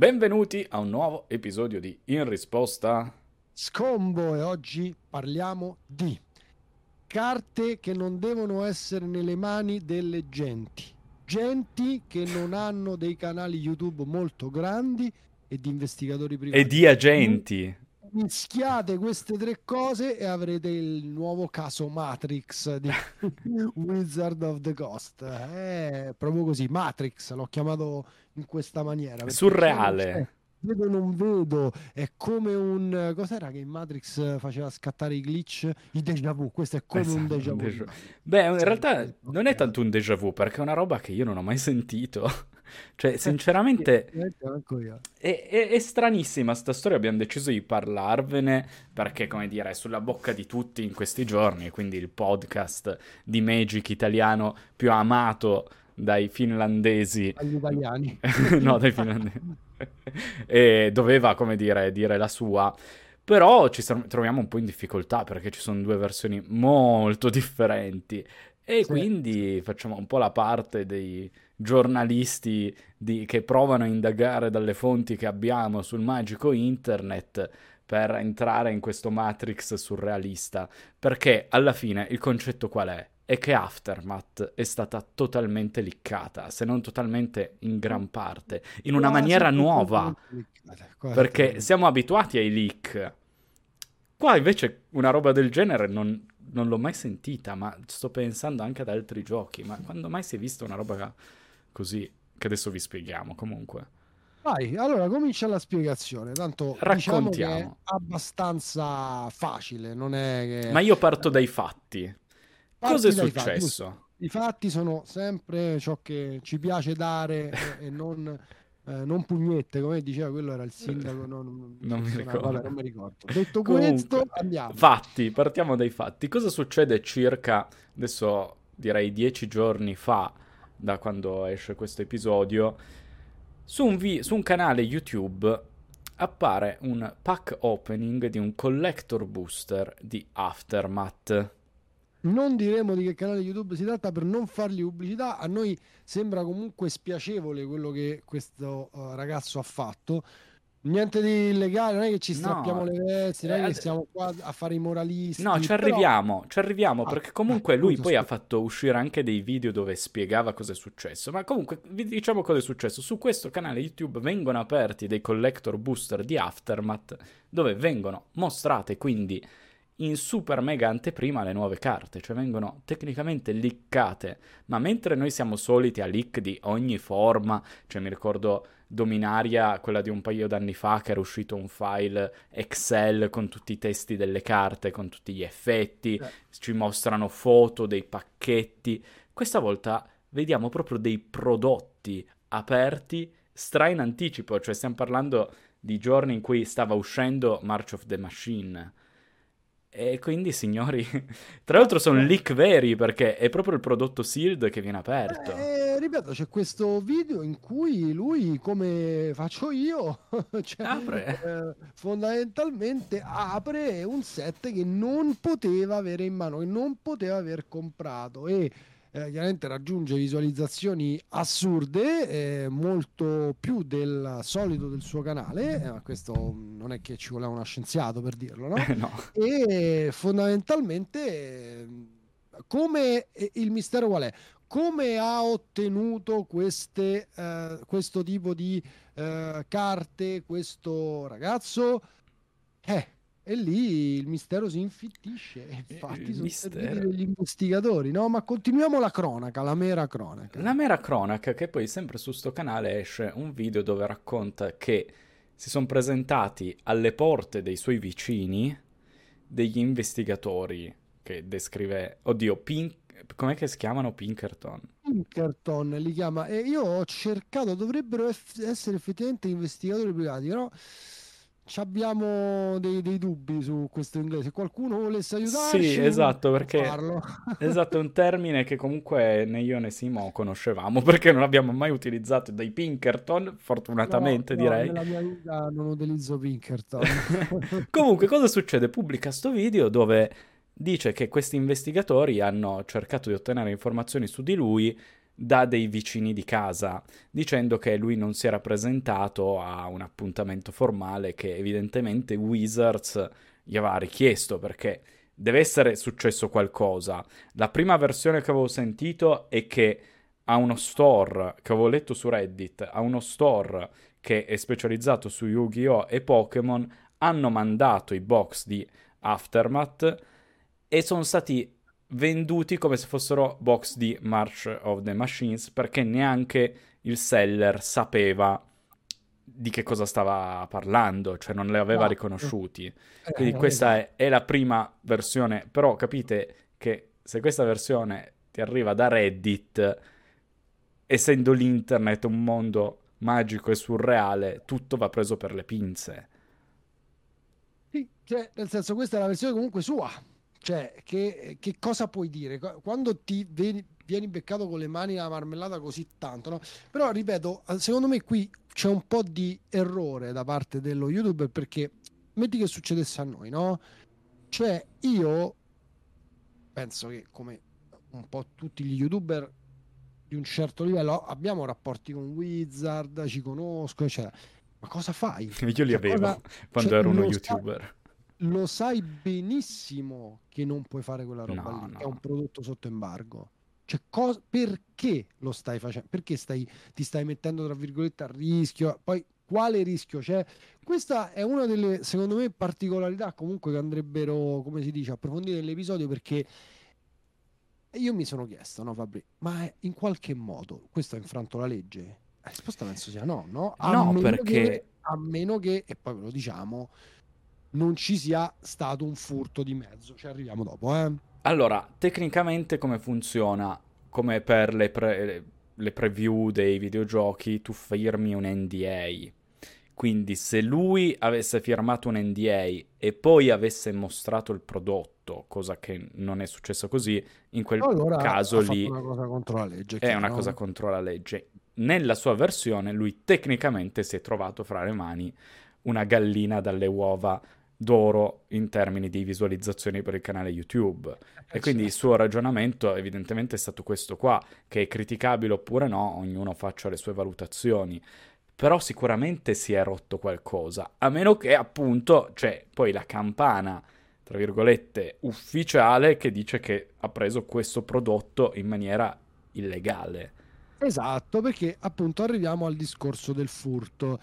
Benvenuti a un nuovo episodio di In risposta. Scombo e oggi parliamo di carte che non devono essere nelle mani delle genti, genti che non hanno dei canali YouTube molto grandi e di investigatori privati. E di agenti. Mischiate queste tre cose e avrete il nuovo caso Matrix di Wizard of the Coast. È proprio così, Matrix, l'ho chiamato in questa maniera. Surreale. Vedo non vedo, è come un cos'era che in Matrix faceva scattare i glitch, i déjà vu. Questo è come esatto, un déjà vu. Déjà... Beh, in realtà non è tanto un déjà vu perché è una roba che io non ho mai sentito. Cioè, sinceramente, è, è, è, stranissima sta storia. Abbiamo deciso di parlarvene perché, come dire, è sulla bocca di tutti in questi giorni. Quindi il podcast di Magic italiano più amato dai finlandesi. Agli italiani. no, dai finlandesi. e doveva, come dire, dire la sua. Però ci troviamo un po' in difficoltà perché ci sono due versioni molto differenti. E sì. quindi facciamo un po' la parte dei giornalisti di, che provano a indagare dalle fonti che abbiamo sul magico internet per entrare in questo matrix surrealista. Perché alla fine il concetto qual è? È che Aftermath è stata totalmente liccata, se non totalmente in gran parte, in una maniera nuova. Perché siamo abituati ai leak. Qua invece una roba del genere non, non l'ho mai sentita, ma sto pensando anche ad altri giochi. Ma quando mai si è vista una roba così che adesso vi spieghiamo comunque. Vai, allora comincia la spiegazione, tanto diciamo Raccontiamo. Diciamo è abbastanza facile, non è che... Ma io parto dai fatti. Cosa è successo? Fatti. I fatti sono sempre ciò che ci piace dare e non, eh, non pugnette, come diceva quello era il sindaco, no, non, non, mi ricordo. Vabbè, non mi ricordo. Detto Comunque, questo, andiamo. Fatti, partiamo dai fatti. Cosa succede circa, adesso direi dieci giorni fa, da quando esce questo episodio, su un, vi- su un canale YouTube appare un pack opening di un collector booster di Aftermath. Non diremo di che canale YouTube si tratta per non fargli pubblicità. A noi sembra comunque spiacevole quello che questo uh, ragazzo ha fatto. Niente di illegale, non è che ci strappiamo no, le vesti, non è che siamo qua a fare i moralisti. No, ci arriviamo, però... ci arriviamo, ah, perché comunque lui poi ha fatto uscire anche dei video dove spiegava cosa è successo. Ma comunque, vi diciamo cosa è successo. Su questo canale YouTube vengono aperti dei collector booster di Aftermath, dove vengono mostrate quindi in super mega anteprima le nuove carte, cioè vengono tecnicamente liccate, ma mentre noi siamo soliti a leak di ogni forma, cioè mi ricordo Dominaria, quella di un paio d'anni fa, che era uscito un file Excel con tutti i testi delle carte, con tutti gli effetti, eh. ci mostrano foto dei pacchetti. Questa volta vediamo proprio dei prodotti aperti stra in anticipo, cioè stiamo parlando di giorni in cui stava uscendo March of the Machine. E quindi, signori, tra l'altro sono leak veri perché è proprio il prodotto sealed che viene aperto. Eh, ripeto, c'è questo video in cui lui, come faccio io, cioè, apre. Eh, fondamentalmente apre un set che non poteva avere in mano, che non poteva aver comprato e eh, chiaramente raggiunge visualizzazioni assurde, eh, molto più del solito del suo canale, eh, questo non è che ci voleva uno scienziato per dirlo, no? no. E fondamentalmente come il mistero qual è? Come ha ottenuto queste, eh, questo tipo di eh, carte questo ragazzo? Eh, e lì il mistero si infittisce. Infatti il sono mistero. degli investigatori, no? Ma continuiamo la cronaca, la mera cronaca. La mera cronaca, che poi sempre su sto canale esce un video dove racconta che si sono presentati alle porte dei suoi vicini degli investigatori che descrive, oddio, Pink, com'è che si chiamano Pinkerton? Pinkerton li chiama e io ho cercato, dovrebbero essere effettivamente investigatori privati, però... No? Abbiamo dei, dei, dubbi su questo inglese. Se qualcuno volesse aiutarci, sì, esatto, perché esatto, è un termine che comunque né io né Simo conoscevamo perché non abbiamo mai utilizzato dai Pinkerton, fortunatamente no, direi. No, nella mia vita non utilizzo Pinkerton. comunque, cosa succede? Pubblica sto video dove dice che questi investigatori hanno cercato di ottenere informazioni su di lui da dei vicini di casa, dicendo che lui non si era presentato a un appuntamento formale che evidentemente Wizards gli aveva richiesto perché deve essere successo qualcosa. La prima versione che avevo sentito è che a uno store, che avevo letto su Reddit, a uno store che è specializzato su Yu-Gi-Oh! e Pokémon, hanno mandato i box di Aftermath e sono stati venduti come se fossero box di March of the Machines perché neanche il seller sapeva di che cosa stava parlando, cioè non li aveva no. riconosciuti. Eh, Quindi questa è, è, la prima versione, però capite che se questa versione ti arriva da Reddit, essendo l'internet un mondo magico e surreale, tutto va preso per le pinze. Sì, cioè, nel senso questa è la versione comunque sua, cioè, che, che, cosa puoi dire? Quando ti vieni, vieni, beccato con le mani alla marmellata così tanto, no? Però, ripeto, secondo me qui c'è un po' di errore da parte dello youtuber perché metti che succedesse a noi, no? Cioè, io penso che come un po' tutti gli youtuber di un certo livello abbiamo rapporti con Wizard, ci conosco, eccetera. Ma cosa fai? Io li cioè, avevo cosa... quando cioè, ero uno youtuber. Sa lo sai benissimo che non puoi fare quella roba no, lì, no. è un prodotto sotto embargo. Cioè, cos- perché lo stai facendo? Perché stai, ti stai mettendo, tra virgolette, a rischio? Poi, quale rischio c'è? Questa è una delle, secondo me, particolarità comunque che andrebbero, come si dice, approfondire nell'episodio perché io mi sono chiesto, no Fabri, ma in qualche modo questo ha infranto la legge? La risposta penso sia no, no? A no, perché... Che, a meno che, e poi ve lo diciamo, non ci sia stato un furto di mezzo. Ci arriviamo dopo, eh. Allora, tecnicamente come funziona? Come per le, pre- le preview dei videogiochi, tu firmi un NDA. Quindi se lui avesse firmato un NDA e poi avesse mostrato il prodotto, cosa che non è successo così, in quel allora, caso lì una cosa contro la legge, è una cosa contro la legge. Nella sua versione lui tecnicamente si è trovato fra le mani una gallina dalle uova d'oro in termini di visualizzazioni per il canale YouTube. Eh, e quindi il certo. suo ragionamento evidentemente è stato questo qua, che è criticabile oppure no, ognuno faccia le sue valutazioni. Però sicuramente si è rotto qualcosa, a meno che appunto c'è poi la campana, tra virgolette, ufficiale che dice che ha preso questo prodotto in maniera illegale. Esatto, perché appunto arriviamo al discorso del furto.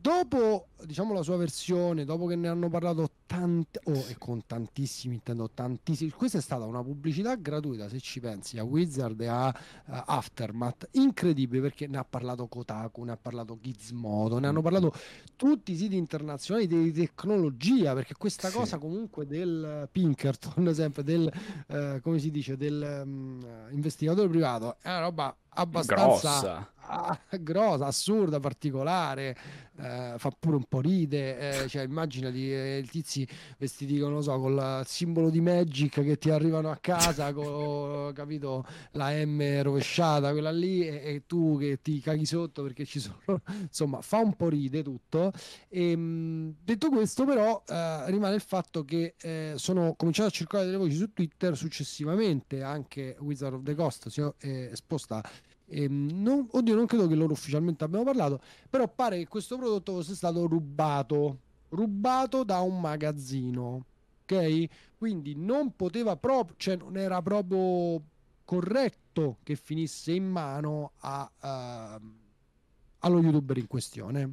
Dopo diciamo la sua versione, dopo che ne hanno parlato tanti, oh, e con tantissimi, intendo tantissimi, questa è stata una pubblicità gratuita se ci pensi a Wizard e a uh, Aftermath, incredibile perché ne ha parlato Kotaku, ne ha parlato Gizmodo, ne hanno parlato tutti i siti internazionali di tecnologia, perché questa sì. cosa comunque del Pinkerton, sempre del, uh, come si dice, del um, investigatore privato, è una roba abbastanza grossa, grossa assurda, particolare, eh, fa pure un po' ride, eh, cioè immaginati eh, i tizi vestiti con, non so, con il simbolo di Magic che ti arrivano a casa con, capito, la M rovesciata, quella lì, e, e, tu che ti caghi sotto perché ci sono, insomma, fa un po' ride tutto. E, ehm, detto questo però eh, rimane il fatto che eh, sono cominciato a circolare delle voci su Twitter successivamente, anche Wizard of the Coast si è esposta e ehm, non, oddio, non credo che loro ufficialmente abbiano parlato, però pare che questo prodotto fosse stato rubato, rubato da un magazzino, ok? Quindi non poteva proprio, cioè non era proprio corretto che finisse in mano a, uh, allo youtuber in questione.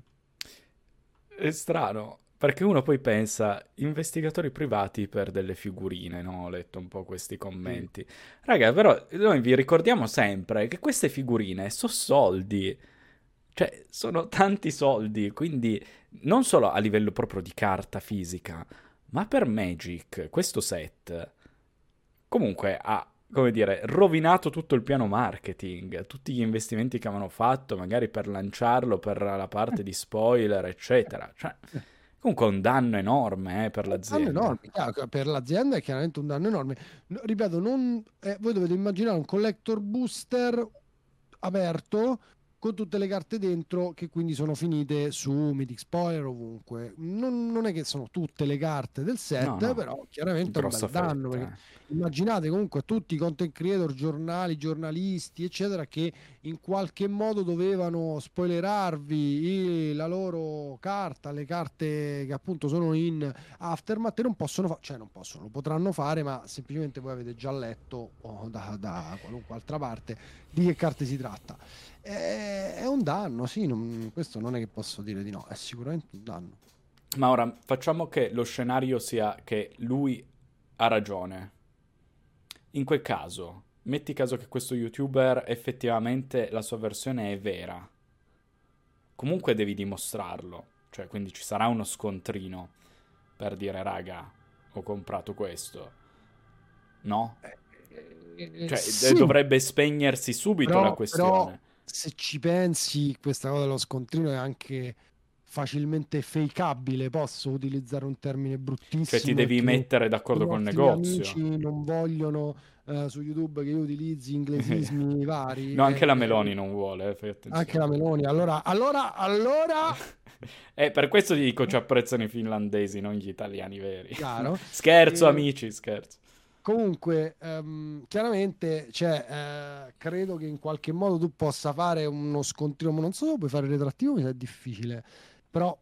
È strano, perché uno poi pensa, investigatori privati per delle figurine, no? Ho letto un po' questi commenti. Raga, però noi vi ricordiamo sempre che queste figurine sono soldi. Cioè, sono tanti soldi, quindi non solo a livello proprio di carta fisica, ma per Magic, questo set, comunque ha, come dire, rovinato tutto il piano marketing, tutti gli investimenti che avevano fatto, magari per lanciarlo, per la parte di spoiler, eccetera. Cioè... Comunque è un danno enorme eh, per l'azienda. Danno enorme, per l'azienda è chiaramente un danno enorme. No, ripeto, non, eh, voi dovete immaginare un collector booster aperto con tutte le carte dentro che quindi sono finite su Mythic Spoiler ovunque. Non, non, è che sono tutte le carte del set, no, no. però chiaramente è un bel danno. Perché eh. immaginate comunque tutti i content creator, giornali, giornalisti, eccetera, che in qualche modo dovevano spoilerarvi la loro carta, le carte che appunto sono in Aftermath e non possono fare, cioè non possono, lo potranno fare, ma semplicemente voi avete già letto oh, da, da qualunque altra parte di che carte si tratta è, è un danno, sì, non, questo non è che posso dire di no, è sicuramente un danno. Ma ora facciamo che lo scenario sia che lui ha ragione. In quel caso, metti caso che questo youtuber effettivamente la sua versione è vera. Comunque devi dimostrarlo, cioè quindi ci sarà uno scontrino per dire raga, ho comprato questo. No? Eh, cioè, sì. dovrebbe spegnersi subito però, la questione. Però se ci pensi, questa cosa dello scontrino è anche facilmente fakeabile. Posso utilizzare un termine bruttissimo. Cioè, ti devi mettere d'accordo col negozio. Amici non vogliono uh, su YouTube che io utilizzi inglesismi vari. No, anche eh, la Meloni non vuole. Eh, anche la Meloni. Allora, allora, allora. eh, per questo dico ci apprezzano i finlandesi, non gli italiani veri. Chiaro. scherzo, e... amici, scherzo. Comunque, um, chiaramente, cioè, uh, credo che in qualche modo tu possa fare uno scontrino, non so, puoi fare retrattivo, mi sa difficile, però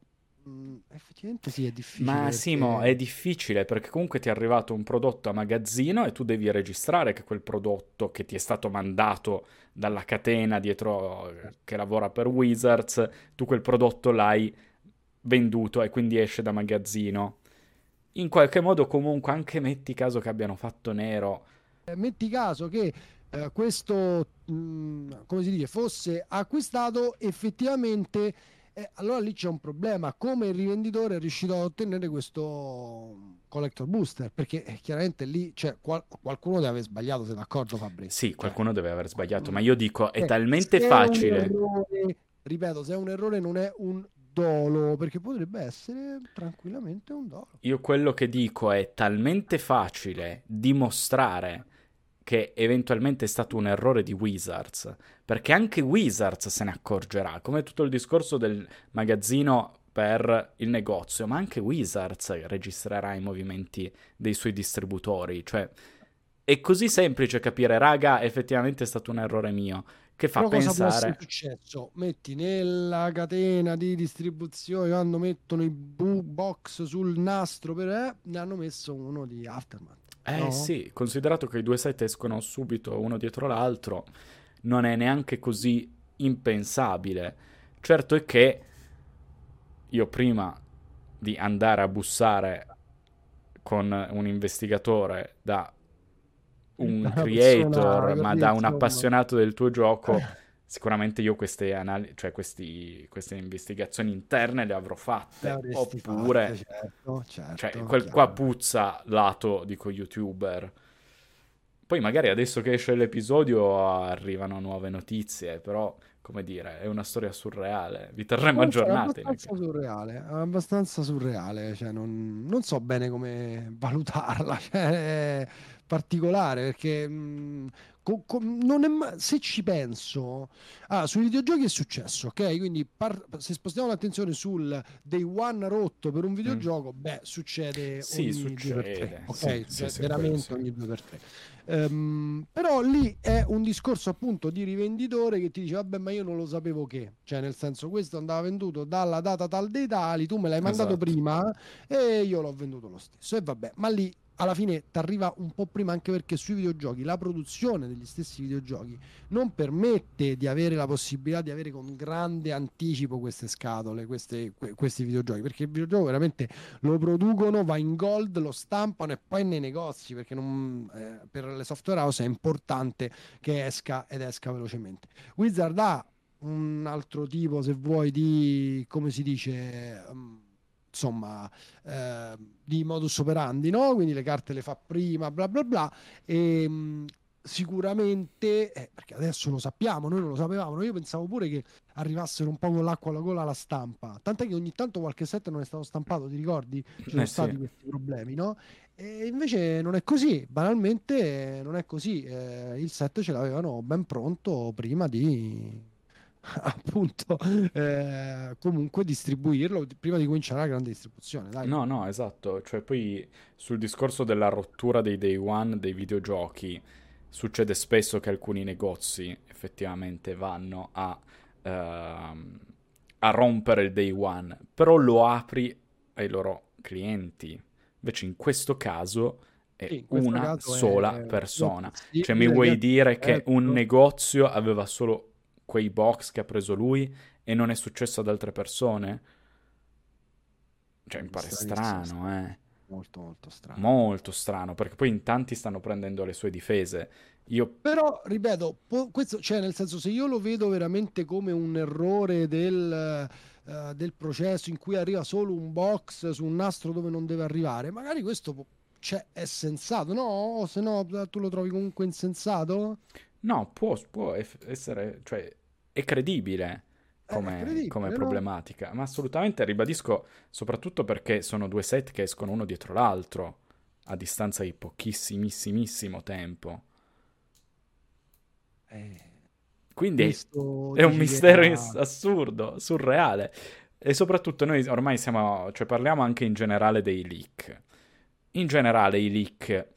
mm, effettivamente sì, è difficile. Ma perché... Simo, è difficile perché comunque ti è arrivato un prodotto a magazzino e tu devi registrare che quel prodotto che ti è stato mandato dalla catena dietro che lavora per Wizards, tu quel prodotto l'hai venduto e quindi esce da magazzino in qualche modo comunque anche metti caso che abbiano fatto nero. Eh, metti caso che eh, questo, mh, mm, come si dice, fosse acquistato effettivamente, eh, allora lì c'è un problema, come il rivenditore è riuscito a ottenere questo collector booster, perché eh, chiaramente lì cioè, qual- qualcuno deve aver sbagliato, sei d'accordo Fabrizio? Sì, qualcuno deve aver sbagliato, ma io dico è eh, talmente facile... Errore, ripeto, se è un errore non è un dolo, perché potrebbe essere tranquillamente un dolo. Io quello che dico è talmente facile dimostrare che eventualmente è stato un errore di Wizards, perché anche Wizards se ne accorgerà, come tutto il discorso del magazzino per il negozio, ma anche Wizards registrerà i movimenti dei suoi distributori, cioè è così semplice capire, raga, effettivamente è stato un errore mio che fa Però pensare... Cosa può successo? Metti nella catena di distribuzione quando mettono i box sul nastro per eh, ne hanno messo uno di Aftermath. Eh no? sì, considerato che i due set escono subito uno dietro l'altro, non è neanche così impensabile. Certo è che io prima di andare a bussare con un investigatore da un creator, ma da un appassionato del tuo gioco, sicuramente io queste, anal- cioè questi, queste investigazioni interne le avrò fatte. Le oppure, fatte, certo, certo, cioè, quel, qua puzza lato, dico, youtuber. Poi magari adesso che esce l'episodio arrivano nuove notizie, però come dire, è una storia surreale. Vi terremo aggiornati. È abbastanza surreale, è abbastanza surreale, cioè non, non, so bene come valutarla. Cioè, particolare perché mh, co- co- è, se ci penso ah, sui videogiochi è successo ok quindi par- se spostiamo l'attenzione sul day one rotto per un mm. videogioco mm. beh succede sì, ogni succede. due per tre ok sì, cioè, sì, veramente sì. ogni due per tre um, però lì è un discorso appunto di rivenditore che ti dice vabbè ma io non lo sapevo che cioè nel senso questo andava venduto dalla data tal dei tali tu me l'hai mandato esatto. prima e io l'ho venduto lo stesso e vabbè ma lì alla fine ti arriva un po' prima anche perché sui videogiochi la produzione degli stessi videogiochi non permette di avere la possibilità di avere con grande anticipo queste scatole, queste, que- questi videogiochi, perché il videogioco veramente lo producono, va in gold, lo stampano e poi nei negozi, perché non, eh, per le software house è importante che esca ed esca velocemente. Wizard ha un altro tipo, se vuoi, di, come si dice... Um, insomma, eh, di modus operandi, no? Quindi le carte le fa prima, bla bla bla. E, ehm, mh, sicuramente, eh, perché adesso lo sappiamo, noi non lo sapevamo, io pensavo pure che arrivassero un po' con l'acqua alla gola alla stampa, tant'è che ogni tanto qualche set non è stato stampato, ti ricordi? Ci sono eh, stati sì. questi problemi, no? E invece non è così, banalmente non è così, eh, il set ce l'avevano ben pronto prima di appunto eh, comunque distribuirlo prima di cominciare la grande distribuzione. Dai. No, no, esatto. Cioè, poi sul discorso della rottura dei day one dei videogiochi, succede spesso che alcuni negozi effettivamente vanno a, uh, a rompere il day one, però lo apri ai loro clienti. Invece in questo caso è sì, una sola è... persona. Sì, cioè mi vuoi dire che un ecco. negozio aveva solo quei box che ha preso lui e non è successo ad altre persone? Cioè mi pare strano, eh. Molto molto strano. Molto strano, perché poi in tanti stanno prendendo le sue difese. Io... Però, ripeto, po- questo, cioè nel senso, se io lo vedo veramente come un errore del, uh, del processo in cui arriva solo un box su un nastro dove non deve arrivare, magari questo cioè, è sensato, no? O se no tu lo trovi comunque insensato? No, può, può essere, cioè, è credibile come, è credibile, come problematica, no? ma assolutamente ribadisco, soprattutto perché sono due set che escono uno dietro l'altro a distanza di pochissimissimo tempo. Eh, Quindi è un mistero che... assurdo, surreale. E soprattutto noi ormai siamo, cioè parliamo anche in generale dei leak. In generale i leak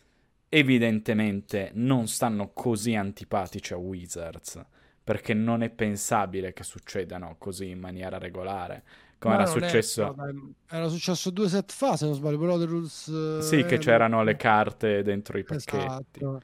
evidentemente non stanno così antipatici a Wizards, perché non è pensabile che succedano così in maniera regolare. Come era successo... È, era successo due set fa, se non sbaglio, Brotherhood... Sì, che c'erano le carte dentro i pacchetti. Esatto.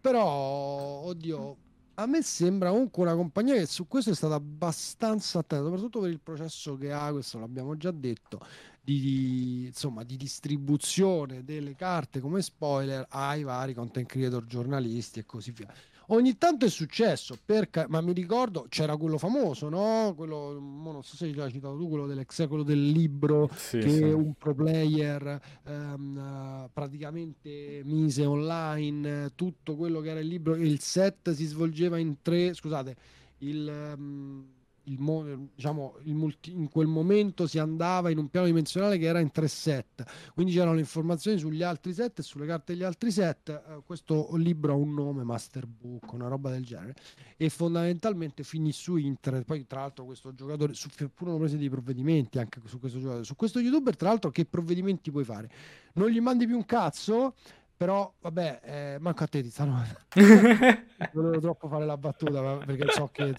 Però, oddio, a me sembra comunque una compagnia che su questo è stata abbastanza attenta, soprattutto per il processo che ha, questo l'abbiamo già detto, di, insomma, di distribuzione delle carte come spoiler ai vari content creator giornalisti e così via. Ogni tanto è successo, per, ma mi ricordo c'era quello famoso, no? Quello, non so se l'hai citato tu, quello dell'ex, quello del libro sì, che sì. un pro player um, praticamente mise online tutto quello che era il libro. Il set si svolgeva in tre, scusate, il. Um, il, diciamo, il multi, in quel momento si andava in un piano dimensionale che era in tre set, quindi c'erano informazioni sugli altri set e sulle carte degli altri set. Eh, questo libro ha un nome, Masterbook, una roba del genere, e fondamentalmente finì su internet. Poi, tra l'altro, questo giocatore su, furono presi dei provvedimenti anche su questo giocatore. Su questo youtuber, tra l'altro, che provvedimenti puoi fare? Non gli mandi più un cazzo però, vabbè, eh, manco a te ti stanno. Volevo troppo fare la battuta perché so che.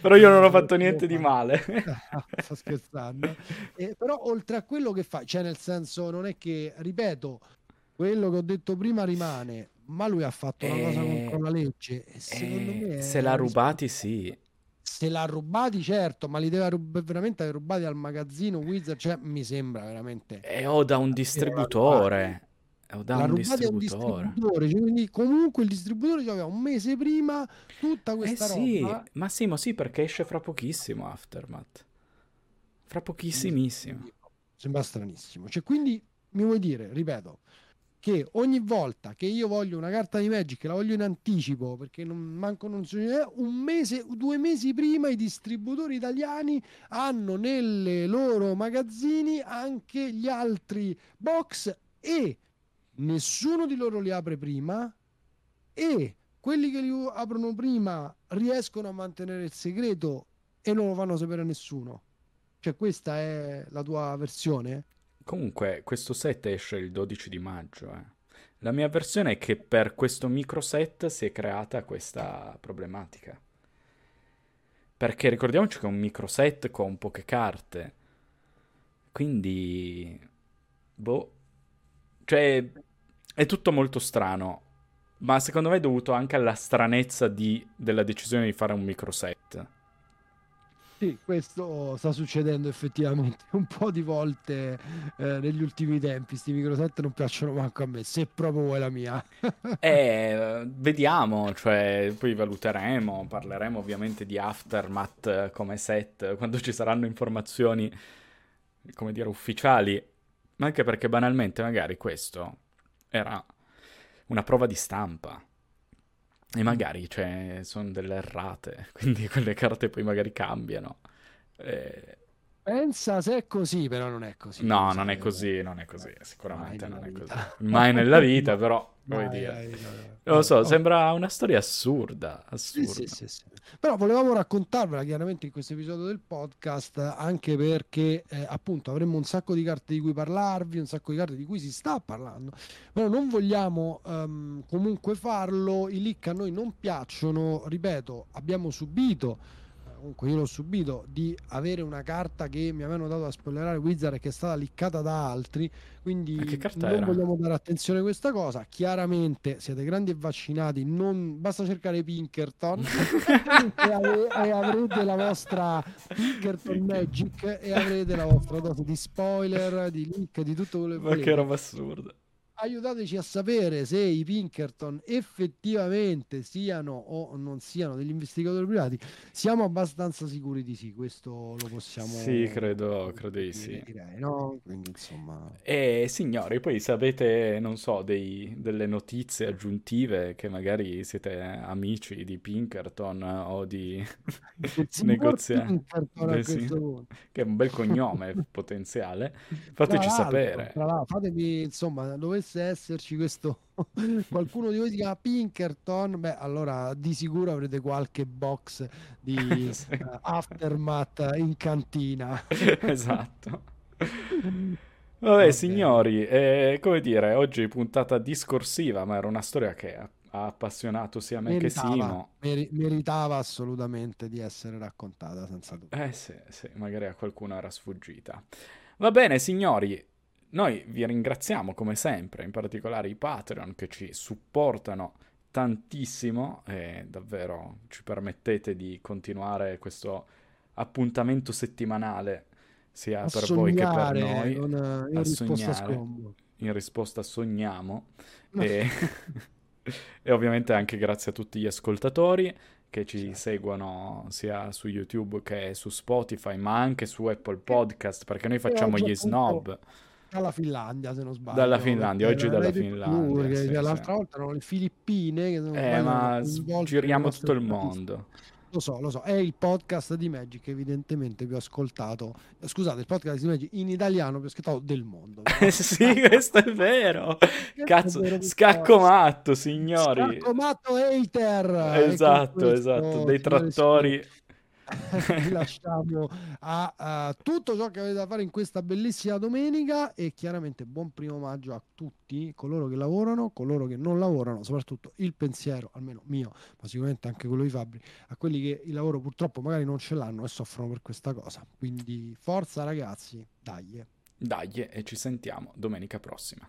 però io non ho fatto niente di male. Sto scherzando. Eh, però, oltre a quello che fai, cioè, nel senso, non è che, ripeto, quello che ho detto prima rimane, ma lui ha fatto una cosa contro eh, la legge. E secondo eh, me. Se l'ha rubati, sì. Se l'ha rubati, certo, ma li deve rub- veramente aver rubati al magazzino Wizard. Cioè, mi sembra veramente. E o da un distributore da un distributore. distributore. Cioè, quindi comunque il distributore aveva un mese prima tutta eh questa eh roba. Ma sì, ma sì, perché esce fra pochissimo Aftermath. Fra pochissimissimo. Sembra stranissimo. Cioè, quindi mi vuoi dire, ripeto, che ogni volta che io voglio una carta di Magic, la voglio in anticipo perché non manco non so, un mese, due mesi prima i distributori italiani hanno nelle loro magazzini anche gli altri box e nessuno di loro li apre prima e quelli che li aprono prima riescono a mantenere il segreto e non lo fanno sapere a nessuno. Cioè, questa è la tua versione? Comunque, questo set esce il 12 di maggio. Eh. La mia versione è che per questo micro set si è creata questa problematica. Perché ricordiamoci che è un micro set con poche carte. Quindi... Boh, cioè, è tutto molto strano, ma secondo me è dovuto anche alla stranezza di, della decisione di fare un microset. Sì, questo sta succedendo effettivamente un po' di volte eh, negli ultimi tempi. Questi microset non piacciono manco a me, se proprio vuoi la mia. eh, vediamo, cioè, poi valuteremo, parleremo ovviamente di Aftermath come set quando ci saranno informazioni, come dire, ufficiali ma anche perché banalmente magari questo era una prova di stampa. E magari cioè, sono delle errate, quindi quelle carte poi magari cambiano. Eh, Pensa se è così, però non è così. No, non è così, non è così, sicuramente non è così. Mai nella vita, però, vuoi dire. Non lo so, oh. sembra una storia assurda, assurda. Sì, sì, sì, però volevamo raccontarvela chiaramente in questo episodio del podcast, anche perché eh, appunto avremmo un sacco di carte di cui parlarvi, un sacco di carte di cui si sta parlando, però non vogliamo um, comunque farlo, i leak a noi non piacciono, ripeto, abbiamo subito comunque io l'ho subito, di avere una carta che mi avevano dato a spoilerare Wizard e che è stata liccata da altri, quindi non era? vogliamo dare attenzione a questa cosa. Chiaramente siete grandi e vaccinati, non... basta cercare Pinkerton e, ave... e, avrete la vostra Pinkerton Magic e avrete la vostra dose di spoiler, di link, di tutto quello che Ma volete. che roba assurda aiutateci a sapere se i Pinkerton effettivamente siano o non siano degli investigatori privati. Siamo abbastanza sicuri di sì, questo lo possiamo Sì, credo, credo di sì. Direi, no? Quindi insomma E signori, poi se avete, non so, dei, delle notizie aggiuntive che magari siete amici di Pinkerton o di negozianti sì, che è un bel cognome potenziale, fateci sapere. Fatemi, insomma, dove dovesse esserci questo qualcuno di voi si chiama Pinkerton, beh, allora di sicuro avrete qualche box di sì. uh, Aftermath in cantina. esatto. Vabbè, Vabbè. signori, eh, come dire, oggi puntata discorsiva, ma era una storia che ha, appassionato sia me meritava, che Simo. Meri- meritava assolutamente di essere raccontata, senza dubbio. Eh sì, sì, magari a qualcuno era sfuggita. Va bene, signori, noi vi ringraziamo come sempre, in particolare i Patreon che ci supportano tantissimo e davvero ci permettete di continuare questo appuntamento settimanale sia a per voi che per noi una, in, a sognare, in risposta sogniamo. E, e, ovviamente anche grazie a tutti gli ascoltatori che ci certo. seguono sia su YouTube che su Spotify ma anche su Apple Podcast perché noi facciamo gli snob dalla Finlandia, se non sbaglio. Dalla Finlandia, oggi dalla Finlandia. Più, sì, l'altra sì. volta erano le Filippine. Che eh, ma giriamo tutto il mondo. Lo so, lo so, è il podcast di Magic, evidentemente vi ho ascoltato. Scusate, il podcast di Magic in italiano ho ascoltato del mondo. sì, questo è vero. Cazzo, è vero scaccomatto, signori. Scaccomatto hater. Esatto, esatto, dei trattori lasciamo a, a, tutto ciò che avete da fare in questa bellissima domenica e chiaramente buon primo maggio a tutti coloro che lavorano, coloro che non lavorano, soprattutto il pensiero, almeno mio, ma sicuramente anche quello di Fabri, a quelli che il lavoro purtroppo magari non ce l'hanno e soffrono per questa cosa. Quindi forza ragazzi, dai. Dai e ci sentiamo domenica prossima.